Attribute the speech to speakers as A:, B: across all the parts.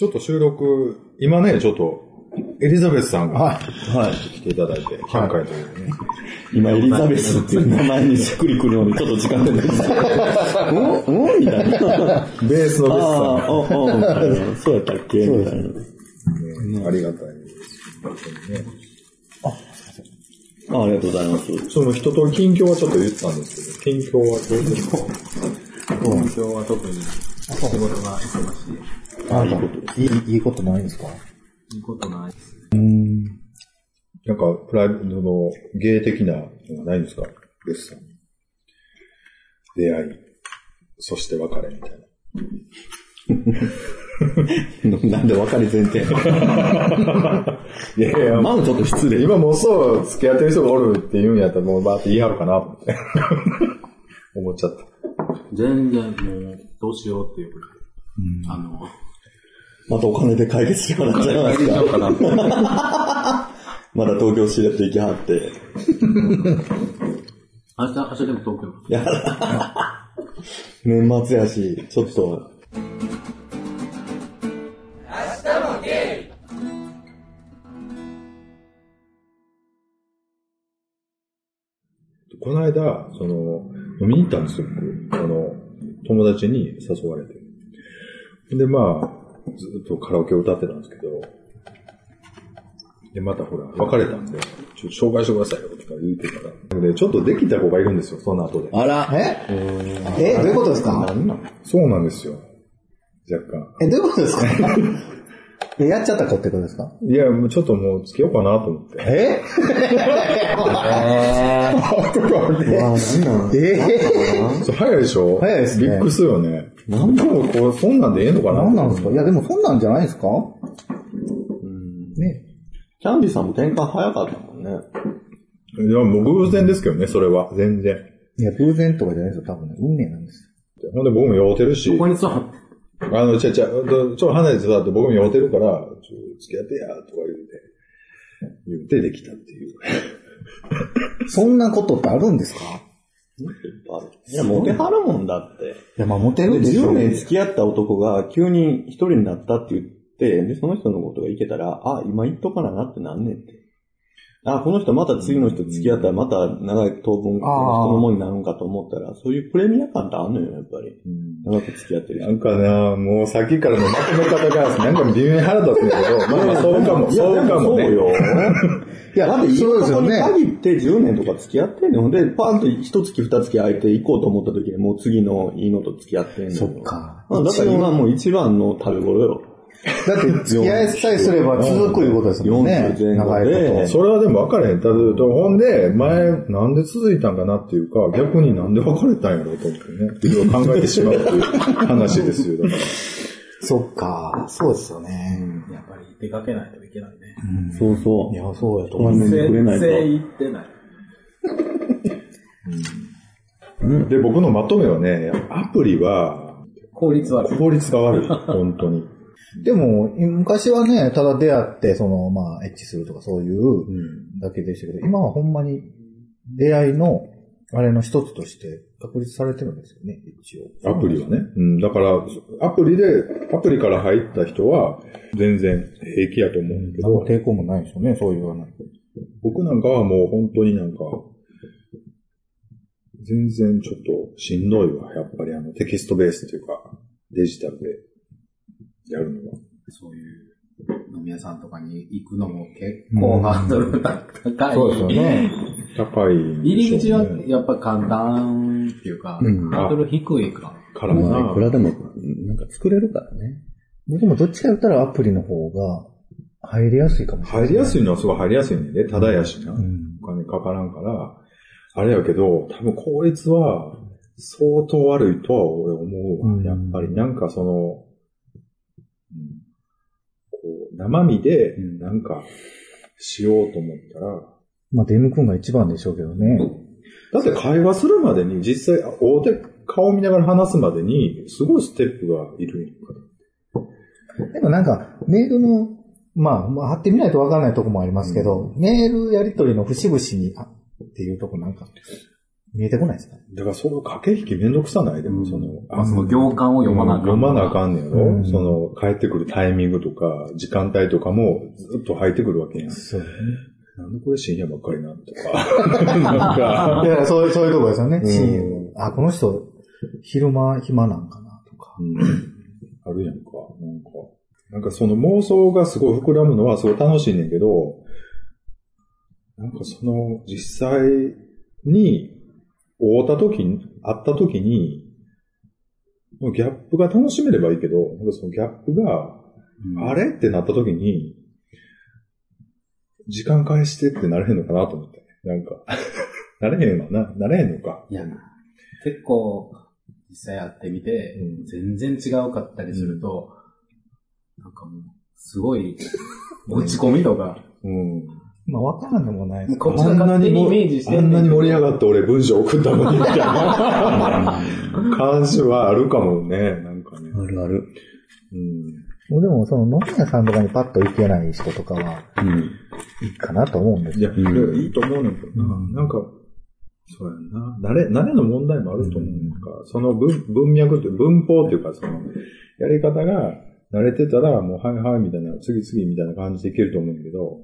A: ちょっと収録、今ね、ちょっと、エリザベスさんが
B: はい。
C: はい。
A: 来ていただいて、100回というね。
C: 今、エリザベスっていう名前にしっくりくるのにちょっと時間で出てきた。うんうんみたいな。
A: ベースのベスさん
C: ああ、おおみたいな。そうやったっけ？みたいな。
A: ね、ありがたい
C: あありがとうございます。
A: その一通り近況はちょっと言ったんですけど、近況はどうですか？
D: 今日は特に仕事が忙しい。
B: なんか、いい、いいことないんですか？
D: いいことないです。
B: うん。
A: なんか、プライベートの芸的なのがないんですか？ベスさん。出会い、そして別れみたいな。
C: なんで別れ前提？
A: いやいや、
C: まずちょっと失礼。
A: 今もうそう付き合ってる人がおるって言うんやったらもうバーって言い張るかな。思っちゃった。
D: 全然もう、どうしようっていう。あの、
C: またお金で解決してもらっちゃいますか。まだ東京シレット行きはって。
D: 明日、明日でも東京。
C: いや 年末やし、ちょっと。
A: この間、その、飲みに行ったんですよ、僕。あの、友達に誘われて。で、まあ、ずっとカラオケを歌ってたんですけど、で、またほら、別れたんで、ちょっと紹介してくださいよ、とか言ってたら。で、ちょっとできた子がいるんですよ、その後で。
C: あら。
B: え？え、どういうことですか？
A: そうなんですよ。若干。
B: え、どういうことですか？えやっちゃった子ってことですか？
A: いや、もうちょっともう付き合おうかなと思って。
B: え？え？
A: そう早いでしょ？
B: 早いですね
A: びっくりするよね。なんでもこう、そんなんでええのかな？
B: 何なんですか？いや、でもそんなんじゃないですか？ね。
C: キャンディさんも転換早かったもんね。
A: いや、もう偶然ですけどね、それは。全然。
B: いや、偶然とかじゃないですよ。多分ね、運命なんです
A: ほんで僕も酔うてるし
D: こ、こに座って。
A: あの、ちゃちゃ、ちょっと離れて座って僕も酔うてるから、ちょ付き合ってや、とか言うて、言うてできたっていう。
B: よ。そんなことってあるんですか？
C: いや、モテはるもんだって。
B: いや、まあ、モテるでしょ
C: 10年付き合った男が急に一人になったって言って、で、その人のことがいけたら、あ、今言っとかななってなんねんって。あ、この人また次の人付き合ったらまた長い当分、この人のもんになるんかと思ったら、そういうプレミア感ってあんのよ、やっぱり。長く付き合ってる人
A: なんかな、もうさっきからのまとめ方が、なんか微妙に腹立つんだけど、まあまあそうかも、そうかもね。
C: そうよ。
B: いや、
C: だって、
B: そうですよ
C: に
B: ね。
C: 限って10年とか付き合ってんねん。ほんで、パンと一月二月空いて行こうと思った時に、もう次のいいのと付き合ってんのよ。
B: そっか
C: まあだから今もう一番の食べ頃よ。
B: だって、付き合いさえすれば続くいうことですもんね。
C: 40前後で。
A: それはでも分かれへん。ただほんで、前、なんで続いたんかなっていうか、逆になんで別れたんやろうと思ってね。いろいろ考えてしまうっていう話ですよ。だから
B: そっか、そうですよね。
D: やっぱり出かけないといけないね。
C: そうそう
B: い。や、そうやと思う。
C: 止まんねんでくれないと。
D: 全然行ってない。
A: で、僕のまとめはね、アプリは
D: 効率悪い。
A: 効率が悪い。本当に。
B: でも、昔はね、ただ出会って、その、まあ、エッチするとかそういうだけでしたけど、今はほんまに出会いの、あれの一つとして確立されてるんですよね、一応。
A: アプリはね。うん、だから、アプリで、アプリから入った人は、全然平気やと思うんだけど、
B: 抵抗もないですよね、そういうの。
A: 僕なんかはもう本当になんか、全然ちょっとしんどいわ。やっぱりあのテキストベースっていうか、デジタルでやるのは。
D: そういう飲み屋さんとかに行くのも結構ハードルが高い。
B: そうですよね。
A: 高いんで
D: 入り口はやっぱ簡単っていうか、
B: うん
D: ハードル低いか。
A: から
C: まあ、い
A: な
C: く。らでも、なんか作れるからね。
B: 僕もどっちか言ったらアプリの方が入りやすいかもしれない。
A: 入りやすいのはすごい入りやすいんでね。ただやしな。
B: うん。
A: お金かからんから、あれやけど、多分効率は相当悪いとは俺思うわ。
B: うん
A: やっぱりなんかその、生身でなんかしようと思ったら、
B: まあ、デム君が一番でしょうけどね。
A: だって会話するまでに実際、大手顔見ながら話すまでに、すごいステップがいる。
B: でもなんか、メールの、まあ、まあ、貼ってみないとわからないとこもありますけど、メールやり取りの節々に、あっていうとこなんか、見えてこないですか？
A: だからその駆け引きめんどくさない？でも、その、
D: まあその行間を読まなあかん。
A: 読まなあかんねやろ、
B: うん
A: その、帰ってくるタイミングとか、時間帯とかもずっと入ってくるわけやん。
B: そう。
A: なんでこれ深夜ばっかりなんとか。なんか、
B: いや、そういう、そういうとこですよね。
A: うん
B: シーンあ、この人、昼間暇なんかなとか。
A: うんあるやんか。なんか、なんかその妄想がすごい膨らむのはすごい楽しいねんけど、なんかその実際に会った時に、会った時に、ギャップが楽しめればいいけど、なんかそのギャップが、あれってなった時に、時間返してってなれへんのかなと思って。なんか、なれへんわな。なれへんのか。
D: いや、結構、実際やってみて、
A: うん
D: 全然違うかったりすると、なんかもう、すごい、落ち込みとか、
A: うん。
B: まあ、わからんでもないです
D: こっちが勝手にイメージして
A: あんなに盛り上
D: が
A: がって俺文章送ったのに、みたいな 感じはあるかもね、なんかね。
C: あるある。
A: うん。
B: もうでも、その、飲み屋さんとかにパッと行けない人とかは、
C: うん。
B: いいかなと思うんです
A: いや、
B: よ。
C: うん
A: いいと思うねんけどな。
B: うん
A: なんか、そうやんな。慣れ、慣れの問題もあると思う。なんか、その文、文脈って、文法っていうか、その、やり方が慣れてたら、もう、はいはい、みたいな、次々みたいな感じでいけると思うんだけど、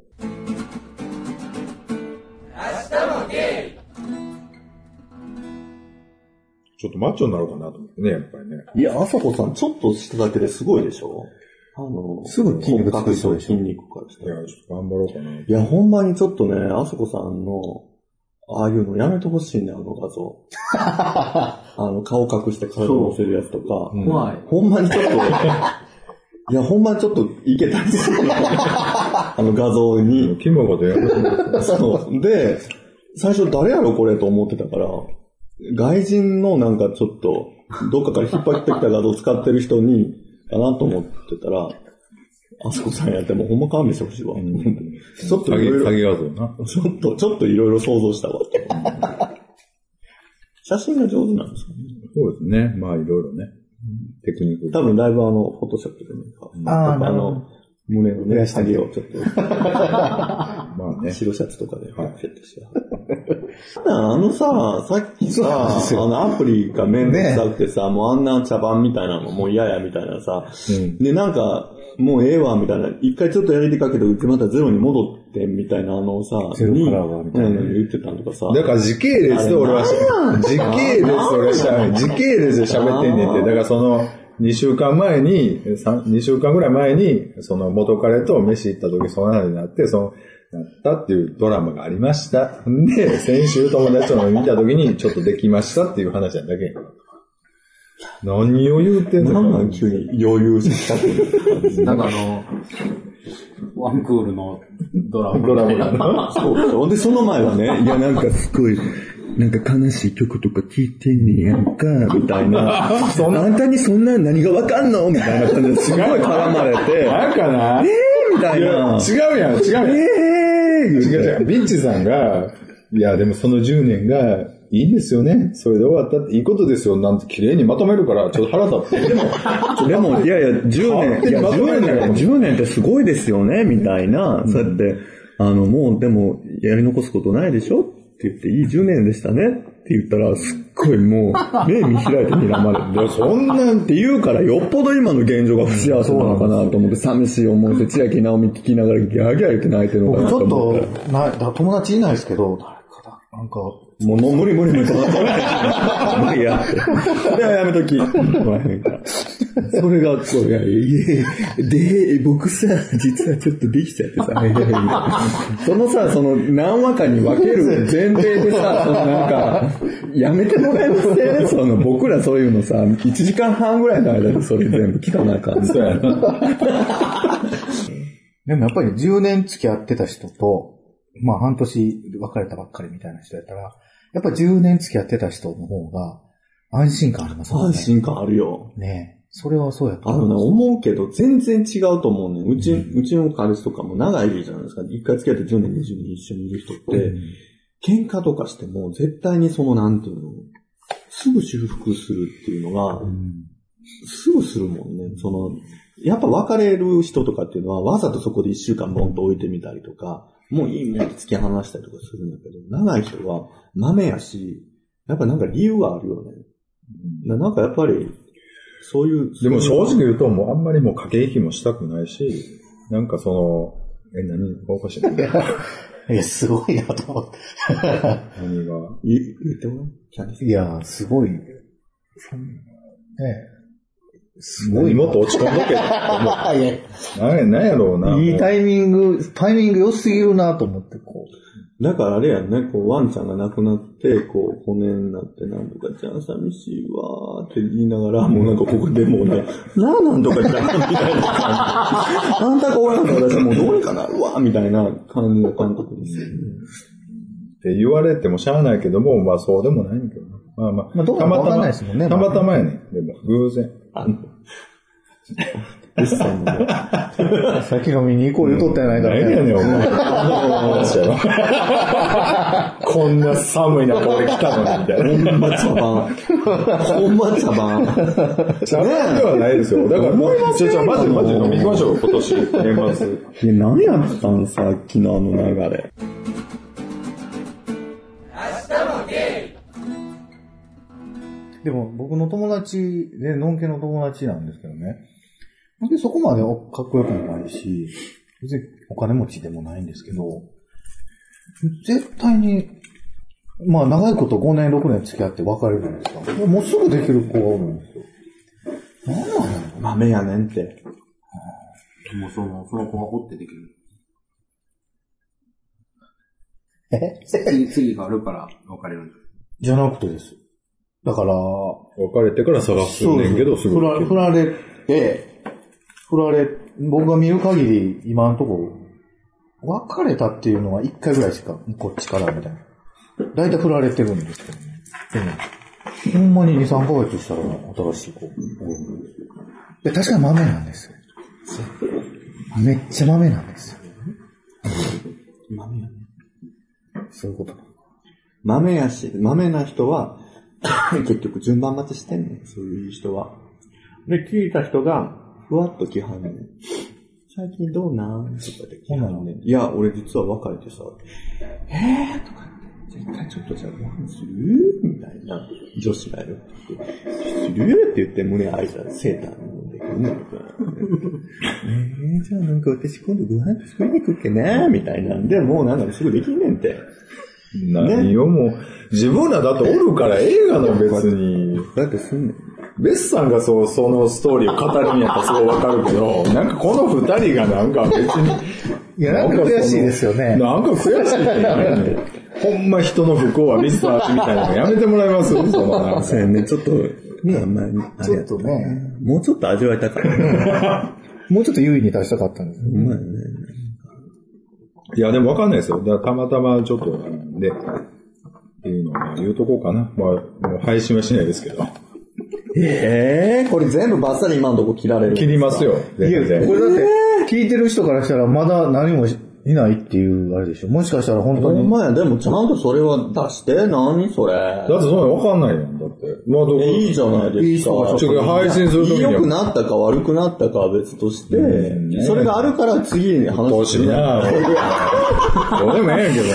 A: ちょっとマッチョになろうかなと思ってね、やっぱりね。
C: いや、あさこさん、ちょっとしただけですごいでしょ？あの、
B: すぐ筋肉つく
C: 筋肉からした
A: いや、
C: ら。
A: ちょっと頑張ろうかな。
C: いや、ほんまにちょっとね、あさこさんの、ああいうのやめてほしいね、あの画像。あの、顔隠して体乗せるやつとか。
A: うん
D: 怖い。
C: ほんまにちょっと、いや、ほんまにちょっといけたりする。あの画像に。
A: キモがでやる
C: そう。で、最初誰やろこれと思ってたから、外人のなんかちょっと、どっかから引っ張ってきた画像使ってる人に、かなと思ってたら、あそこさんやってもうほんま勘弁してほしいわ。ちょっといろいろ
A: 詐欺画像な。
C: ちょっと、ちょっといろいろ想像したわ。写真が上手なんですかね。
A: そうですね。まあ、いろいろね。テクニック。
C: 多分だいぶあの、フォトショップでね、
B: あー
C: やっぱあの、胸のね、下げをちょっと、
A: まあね。
C: 白シャツとかで、はい、セットして。あのさ、さっきさ、あのアプリがめんどくさくてさ、もうあんな茶番みたいなのもう嫌やみたいなさ、
A: うん。
C: で、なんか、もうええわ、みたいな。一回ちょっとやりてかけて、うちまたゼロに戻って、みたいなあのさ、
B: ゼロからはみたいな
C: うん言ってたんとかさ。
A: だから時系列で俺はし、時系列で俺はしゃべ時系列で喋ってんねんって。だからその、2週間前に、2週間ぐらい前に、その元彼と飯行った時その話になって、その、なったっていうドラマがありました。んで、先週友達と見た時にちょっとできましたっていう話なんだけど。何を言うてんの
C: なんなん急に余裕したくなる感じ。
D: なんかあの、ワンクールのドラマ。
A: ドラマ。
C: そうそう。で、その前はね、いや、なんかすごい、なんか悲しい曲とか聴いてんねやんか、みたいな。あんたにそんな何がわかんのみたいな感じですごい絡まれて、
A: なんかな
C: えーみたいな。
A: 違うやん、違うやん。
C: えー
A: 違う違う。ビッチさんが、いや、でもその10年がいいんですよね。それで終わったっていいことですよ。なんて綺麗にまとめるから、ちょっと腹立って。でも、
C: でも、いやいや、10年、いや、10年、10年ってすごいですよね、みたいな。そうやって、あの、もう、でも、やり残すことないでしょって言って、いい10年でしたねって言ったら、すっごいもう、目見開いて睨まれて、そんなんって言うから、よっぽど今の現状が不幸せなのかなと思って、寂しい思いして、千秋直美聞きながら、ギャーギャー言って泣いてるのかな
B: 僕ちょっ
C: と思って。
B: と、な、だ友達いないですけど、誰かだ、なんか、
C: もう、もう無理無理無理。もういいやって。いや、やめとき。もらえへんか。それが、そう、いや、いやで、僕さ、実はちょっとできちゃってさ、いやいやいやそのさ、その何話かに分ける前提でさ、そのなんか、やめてもらえませんその僕らそういうのさ、1時間半ぐらいの間でそれ全部聞かなあかん。
A: そうやな。
B: でもやっぱり10年付き合ってた人と、まあ半年別れたばっかりみたいな人やったら、やっぱ10年付き合ってた人の方が安心感ありますね。
C: 安心感あるよ。
B: ねえそれはそうやと
C: あのね、
B: 思
C: うけど、全然違うと思うね。うち、うちの彼氏とかも長いじゃないですか。一回付き合って10年、20年一緒にいる人って、喧嘩とかしても、絶対にその、なんていうの、すぐ修復するっていうのが、すぐするもんね。その、やっぱ別れる人とかっていうのは、わざとそこで一週間ボンと置いてみたりとか、もういいもんって突き放したりとかするんだけど、長い人は豆やし、やっぱなんか理由があるよね。ななんかやっぱり、そういう。
A: でも正直言うと、もうあんまりもう駆け引きもしたくないし、なんかその、え、何がおかしい。
B: いや、すごいなと思って。
C: 言言っても
B: いや、すごい。ねすごい。
A: 何もっと落ち込んどけって思う。なんやなんやろうな。
B: いいタイミング、タイミング良すぎるなと思って、こ
C: だからあれやんね、こう、ワンちゃんが亡くなって、こう、骨になって、なんとかちゃん寂しいわーって言いながら、もうなんかここでもうね、なあなんとかちゃんみたいな感じ。あんたがおらんから私はもうどうにかなるわみたいな感じの監督ですよ。
A: って言われてもしゃあないけども、まあそうでもないんだけどな。まあまあ、
B: まあどうかわかんないですもんね
A: たまたまやねん。でも、偶然。
C: あの、物産のね、
B: 先飲みに行こう言うとったやないか
A: 何やねん、お前。こんな寒い中俺来たのに、みたいな。
C: ほんま茶番。ほんま茶番。
A: 茶番ではないですよ。だから、ちょ、ちょ、マジでマジで飲み行きましょう、今年、年末。
C: いや、何やったんさっきのあの流れ。
B: でも僕の友達で、のんけの友達なんですけどね。別にそこまでかっこよくもないし、別にお金持ちでもないんですけど、絶対に、まあ長いこと5年6年付き合って別れるんですよ。もうすぐできる子がおるんですよ。なんなんやろ
C: 豆やねんって。
D: もうその、その子がおってできる。
B: え？
D: 次、次があるから別れるん。
B: じゃなくてです。だから、
A: 別れてから探すねんけど、すぐ
B: 振ら振られて、振られ、僕が見る限り、今のところ、別れたっていうのは1回ぐらいしか、こっちからみたいな。だいたい振られてるんですけどね。でも、ほんまに2、3ヶ月したら新しい子。で確かに豆なんですよ。めっちゃ豆なんですよ。
C: 豆やね
B: そういうこと。
C: 豆やし、豆な人は、結局順番待ちしてんねん、そういう人は。で、聞いた人が、ふわっと来はんねん。最近どうなん？とかで来はんねん。いや、俺実は別れてさ、えー？とか言って、絶対ちょっとじゃあご飯する？みたいな。女子がいるって。言って、する？って言って胸開いたらセーター飲んでくるね。ん。えー、じゃあなんか私今度ご飯作りに行くっけなみたいなんで、もうなんかすぐできんねんって。
A: 何をもう、自分らだっておるから映画の別に、
C: だってすんねん。
A: ベスさんがそう、そのストーリーを語るんやったらすごいわかるけど、なんかこの二人がなんか別に、
B: いや、なんか悔しいですよね。
A: なんか悔しいって何やねん。ほんま人の不幸はミスターみたいなのやめてもらいます？そのなんか
C: そうやね、ちょっと、ね、あんまり、あ
B: ちょっとね、
C: もうちょっと味わいたかったね。
B: もうちょっと優位に立したかったんですよ。
C: うまいね。
A: いや、でもわかんないですよ。だたまたまちょっとなんで、っていうのをまあ言うとこうかな。まあ、もう配信はしないですけど。
C: ええこれ全部バッサリ今のとこ切られる。
A: 切りますよ。
B: いや、
A: 全然。
B: これだって、聞いてる人からしたらまだ何もいないっていうあれでしょ。もしかしたら本当に。
C: ほんまや、でもちゃんとそれは出して。何それ。
A: だってそんなのわかんないやん。だって。まあ、どこ
C: いいじゃないですか。
A: ちょ配信するときには
C: 良くなったか悪くなったかは別として、
A: ね
C: それがあるから次に話
A: 欲しいなどうでもええやんけど。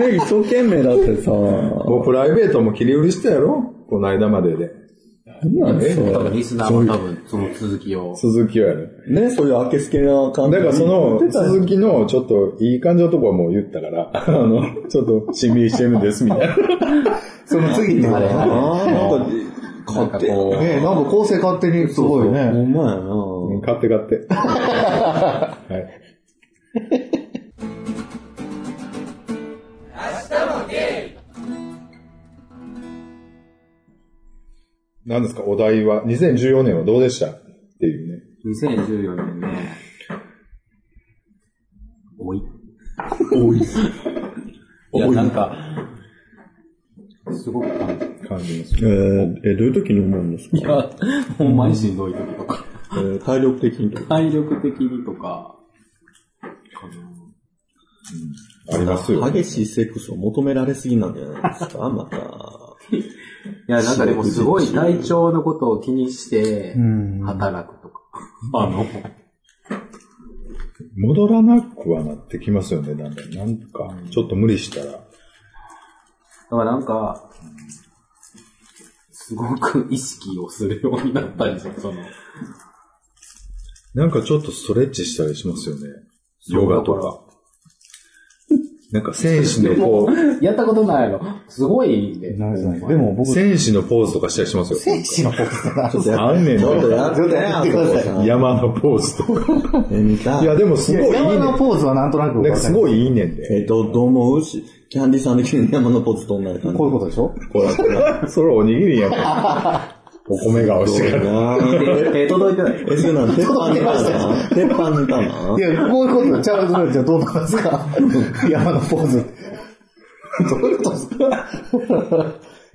C: え、一生懸命だってさ、
A: もうプライベートも切り売りしたやろこの間までで。
C: なん
A: え
D: 多分リスナーは多分その続きを。
A: 続きをやる。
C: ね、そういうあけすけな感じ。
A: だからその続きのちょっといい感じのとこはもう言ったから、あの、ちょっとしんみりしてるんですみたいな。
B: その次ってこと
C: あ
B: ね。
C: あ、なんか、勝手
D: かこう、
B: ねえなんか構成勝手にすごい
C: ほ
B: ね。
C: んまやな
A: 買って買って。はい。何ですか？お題は、2014年はどうでした？っていうね。
D: 2014年ね、多い。
C: 多い。
D: いや、なんか、すごく感じ
A: 感じます。
C: えー、え、どういう時に思うんですか？
D: いや、ほんまにしんどい時とか、
C: えー体力的にとか。
D: 体力的にとか、
A: ありますよ。
C: 激しいセックスを求められすぎなんじゃないですか？また。
D: いや、なんかでもすごい体調のことを気にして
B: うん、
D: 働くとか。あの、
A: 戻らなくはなってきますよね、だんだん。なんか、ちょっと無理したら。
D: だからなんか、すごく意識をするようになったりする、その。
A: なんかちょっとストレッチしたりしますよね。ヨガとか。なんか戦士のポー
D: やったことないの。すごい
B: でも僕、
A: 戦士のポーズとかしたりしますよ。
B: 戦士のポーズが
A: ちょっとあんねん
C: ちょっと
A: な。
C: やってやってください。
A: 山のポーズとか。いや、でもすごいいいね
B: 山のポーズはなんとなく
A: ん。なんかすご
B: い。
A: いいいねんで。
C: えっと、どう思う？し、キャンディーさん的に山のポーズと同じ感じ。
B: こういうことでしょ？
C: こうやってな。
A: それおにぎりやんか。お米が美味しいから。
D: 手手届いてない。
C: え、それなん、鉄板にいたな鉄板にいたない。
B: や、こういうことで、ちゃうそれじゃどうなんですか？山のポーズ。どういうことですか？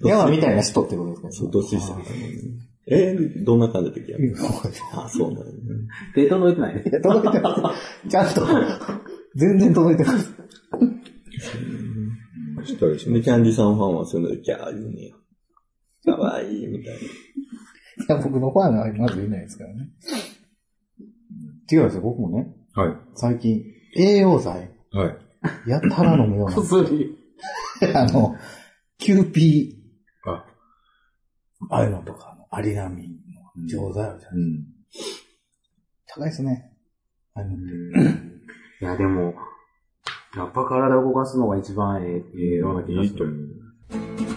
B: 山みたいな人ってことですか？
C: そう、どっちでしたえ、どんな感じで時や？るあ、そうなんだ。ね。
D: 手届いてない。
B: 届いてます。ちゃんと、全然届いてます。
A: したりしま
C: で、キャンディーさんファンはそういうので、キャー言うねや。かわいい、みたいな。
B: いや、僕のファンがまずいないですからね。違うんですよ、僕もね、
A: す。はい。
B: 最近、栄養剤、
A: はい。
B: やたら飲むような。
D: 薬。
B: あの、キューピー、
A: あ、
B: ああいうのとか、アリナミンの錠剤あるじゃない
A: うん。
B: 高いですね。ああいうのって。
D: いや、でも、やっぱ体を動かすのが一番ええええような気がする。
A: いいと思う。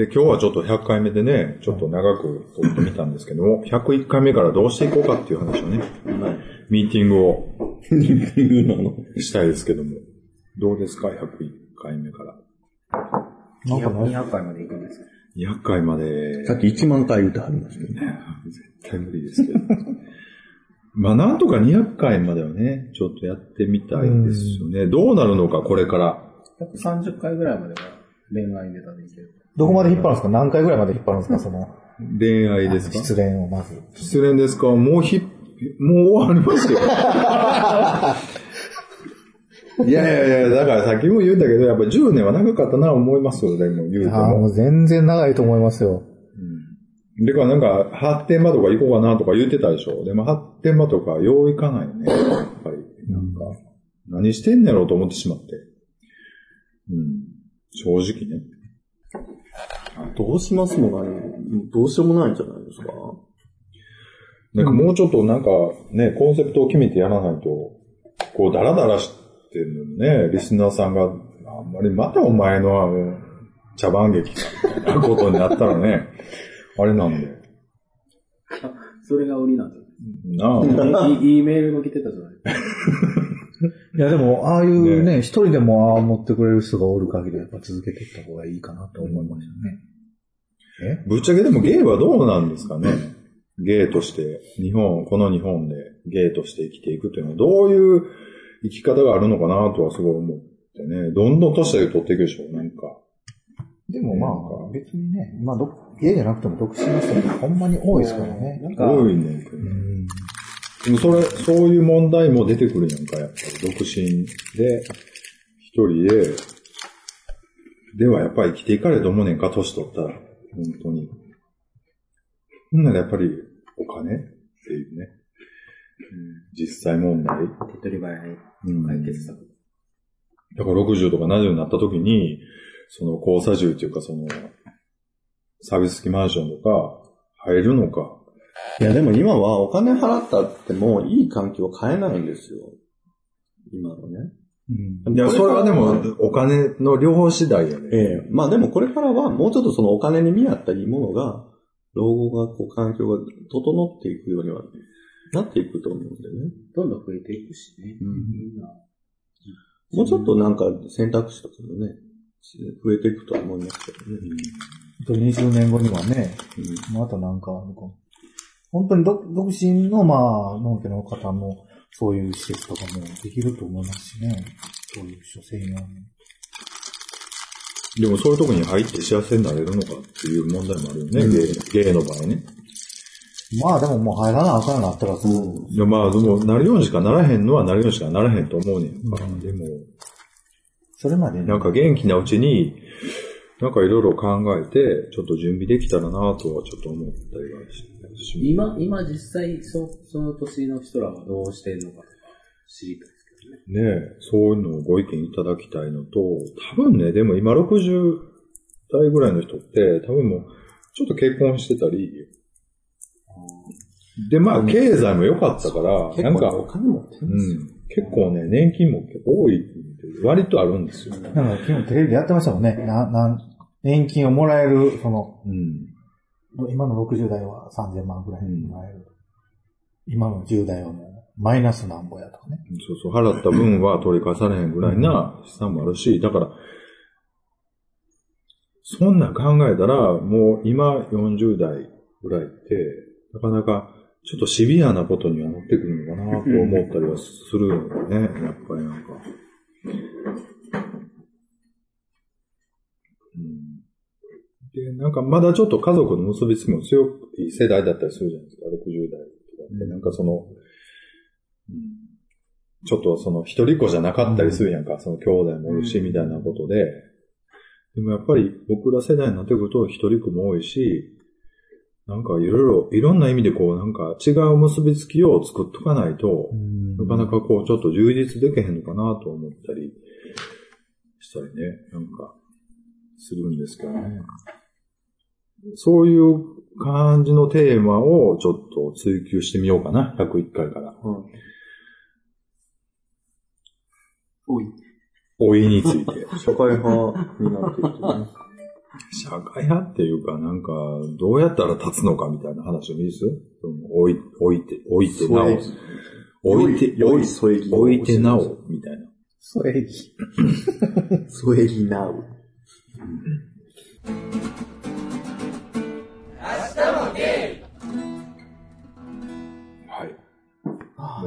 A: で、今日はちょっと100回目でね、ちょっと長く撮ってみたんですけども、101回目からどうしていこうかっていう話をね、ミーティングを
C: 今の？
A: したいですけども、どうですか ?101 回目から。
B: なんかね、
D: 200回まで行くんですよ。
A: 200回まで、
C: さっき1万回言うてはりましたけどね。
A: 絶対無理ですけど。まあ、なんとか200回まではね、ちょっとやってみたいですよね。どうなるのか、これから。
D: 130回ぐらいまでは恋愛ネタでいける。
B: どこまで引っ張るんですか？何回ぐらいまで引っ張るんですか？その、
A: 恋愛ですか？
B: 失恋をまず。
A: 失恋ですか？もうひ、もう終わりますよ。いやいやいや、だからさっきも言うんだけど、やっぱ10年は長かったな思いますよ、でも言うて
B: ああ、も
A: も。
B: う全然長いと思いますよ。
A: でからなんか、発展場とか行こうかなとか言ってたでしょ。でも発展場とかよう行かないよね、やっぱり。なんか、何してんねやろうと思ってしまって。うん。正直ね。
C: どうしますもない、どうしようもないんじゃないですか？
A: なんかもうちょっとなんかね、コンセプトを決めてやらないと、こうダラダラしてるね、リスナーさんが、あんまりまたお前のあの、茶番劇か、みたいなことになったらね、あれなんで。
D: それが売りなんですよ。
A: なあ。
D: いいいいメールが来てたじゃない
B: いや、でも、ああいうね、一人でもああ持ってくれる人がおる限り、やっぱ続けていった方がいいかなと思いましたね。
A: ぶっちゃけでもゲイはどうなんですかね？ゲイとして、日本、この日本でゲイとして生きていくっていうのはどういう生き方があるのかなとはすごい思ってね、どんどん年で取っていくでしょ、なんか。
B: でもまあ、別にね、まあ、ど家じゃなくても独身の人ってほんまに多いですからね。なんか、
A: 多いね。
B: うん
A: でもそれ、そういう問題も出てくるやんか、やっぱり。独身で、一人で、ではやっぱり生きていかれると思うねんか、年取ったら。本当に。ほんならやっぱり、お金？っていうね。実際問題？
D: 手っ取り早い
A: うん
D: 解決策。
A: だから60とか70になった時に、その交差住っていうかその、サービス付きマンションとか、入るのか。
C: いや、でも今はお金払ったってもいい環境は変えないんですよ。今のね。
B: うん
A: いや、それはでも、お金の量次第やね。
C: ええまあでもこれからはもうちょっとそのお金に見合ったいいものが、老後がこう環境が整っていくようにはなっていくと思うんでね。
D: どんどん増えていくしね。
C: うん
D: みんな。
C: もうちょっとなんか選択肢とかもね、増えていくとは思いますけどね。
B: あと20年後にはね、またなんかあるかも本当に独独身の、まあ、農家の方も、そういう施設とかもできると思いますしね。そういう人専用に。
A: でもそういうとこに入って幸せになれるのかっていう問題もあるよね、
B: うん
A: の場合ね。
B: まあでももう入らなあかんようになったら、そう。
A: いやまあ、でも、なるようにしかならへんのはなるようにしかならへんと思うねんか。
B: うん
A: でも、
B: それまでに
A: なんか元気なうちに、なんかいろいろ考えて、ちょっと準備できたらなとはちょっと思ったりはし
D: 今、今実際そ、その年の人らはどうしてんのかとか知りたいですけ
A: ねそういうのをご意見いただきたいのと、多分ね、でも今60代ぐらいの人って、多分もう、ちょっと結婚してたり、で、まあ、経済も良かったから、なんか、
C: 結構お金持ってる
A: うん
C: ですよ。
A: ん、結構ね、年金も結構多い割とあるんですよ。
B: なんか昨日テレビでやってましたもんね。な、なん、年金をもらえる、その、
A: うん。
B: 今の60代は3000万ぐらいもらえる。今の10代はもう、マイナスなんぼやとかね。
A: そうそう、払った分は取り返されへんぐらいな資産もあるし、だから、そんなん考えたら、もう今40代ぐらいって、なかなかちょっとシビアなことにはなってくるのかなと思ったりはするよね、やっぱりなんか。うんで、なんかまだちょっと家族の結びつきも強い世代だったりするじゃないですか、60代とかって。なんかその、うん。ちょっとその一人っ子じゃなかったりするやんか、その兄弟もいるし、みたいなことで。でもやっぱり僕ら世代になってくると一人っ子も多いし、なんかいろいろ、いろんな意味でこうなんか違う結びつきを作っとかないと、なかなかこうちょっと充実できへんのかなと思ったりしたりね、なんかするんですけどね。そういう感じのテーマをちょっと追求してみようかな、101回から。
D: 多い。
A: 老いについて。
C: 社会派になってきてね。
A: 社会派っていうか、なんか、どうやったら立つのかみたいな話もいいです？その置い置いて、置いてなお。置いて、置い
C: 添え木
A: 置いてなお、みたいな。
B: それ、
C: 添え木なう。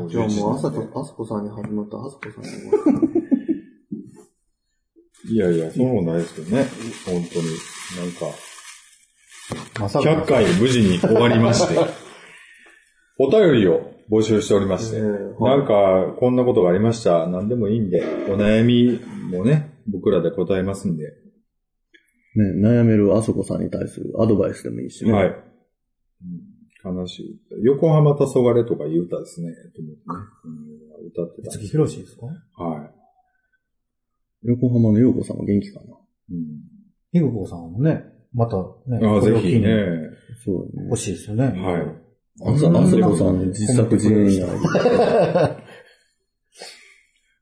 C: あじゃあもう、あさこ、あさこさんに始まった、あさこさんに終わった。
A: いやいや、そうもないですけどね。本当に。なんか、
B: まさか。
A: 100回無事に終わりまして、お便りを募集しておりまして、
C: ええ
A: なんか、こんなことがありました。何でもいいんで、お悩みもね、僕らで答えますんで、
C: ね、悩めるあそこさんに対するアドバイスでもいいしね。
A: はい。うん、悲しい。横浜黄昏とかいう歌ですね。と思ってねうん歌ってたん
B: 月
A: です
B: 広しですか
A: は
C: 横浜の陽子さんは元気かな？
A: い。うん
B: ヒグコさんもね、またね、
A: ああ、ぜひね。
C: そう
B: 欲。しいですよね。
A: はい。
C: あさ、あさこさんの自作自演や。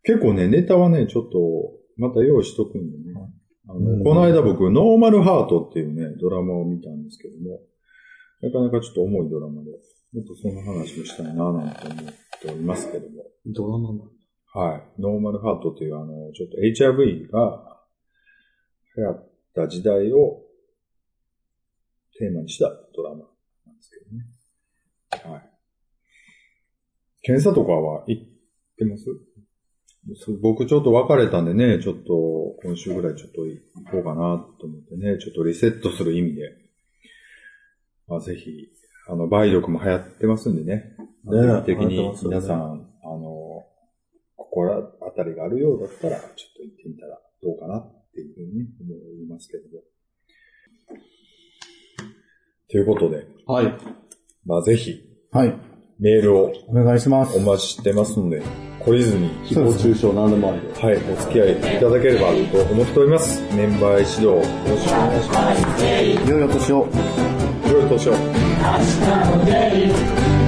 A: 結構ね、ネタはね、ちょっと、また用意しとくんでね。あの
B: うん
A: この間僕、ノーマルハートっていうね、ドラマを見たんですけども、なかなかちょっと重いドラマで、もっとその話もしたいななんて思っておりますけども。
C: ドラマな
A: はい。ノーマルハートっていうあの、ちょっと HIV が流行った時代をテーマにしたドラマなんですけどね。はい。検査とかは行ってます？僕ちょっと別れたんでね、ちょっと今週ぐらいちょっと行こうかなと思ってね、ちょっとリセットする意味で、まあ、ぜひ、あの、梅毒も流行ってますんでね。
C: ね
A: 定期的に皆さん、あの、心当たりがあるようだったら、ちょっと行ってみたらどうかなっていうふうに思いますけれども。ということで、
C: はい。
A: まあぜひ、
B: はい。
A: メールを
B: お願いします
A: お。待ちしてますので、懲りずに、
C: 誹謗中傷何でもあるよ。
A: はい、お付き合いいただければと思っております。メンバー一同、よろしくお願いします。
B: いよいよ年を。
A: 良いお年を。
E: 明日の出る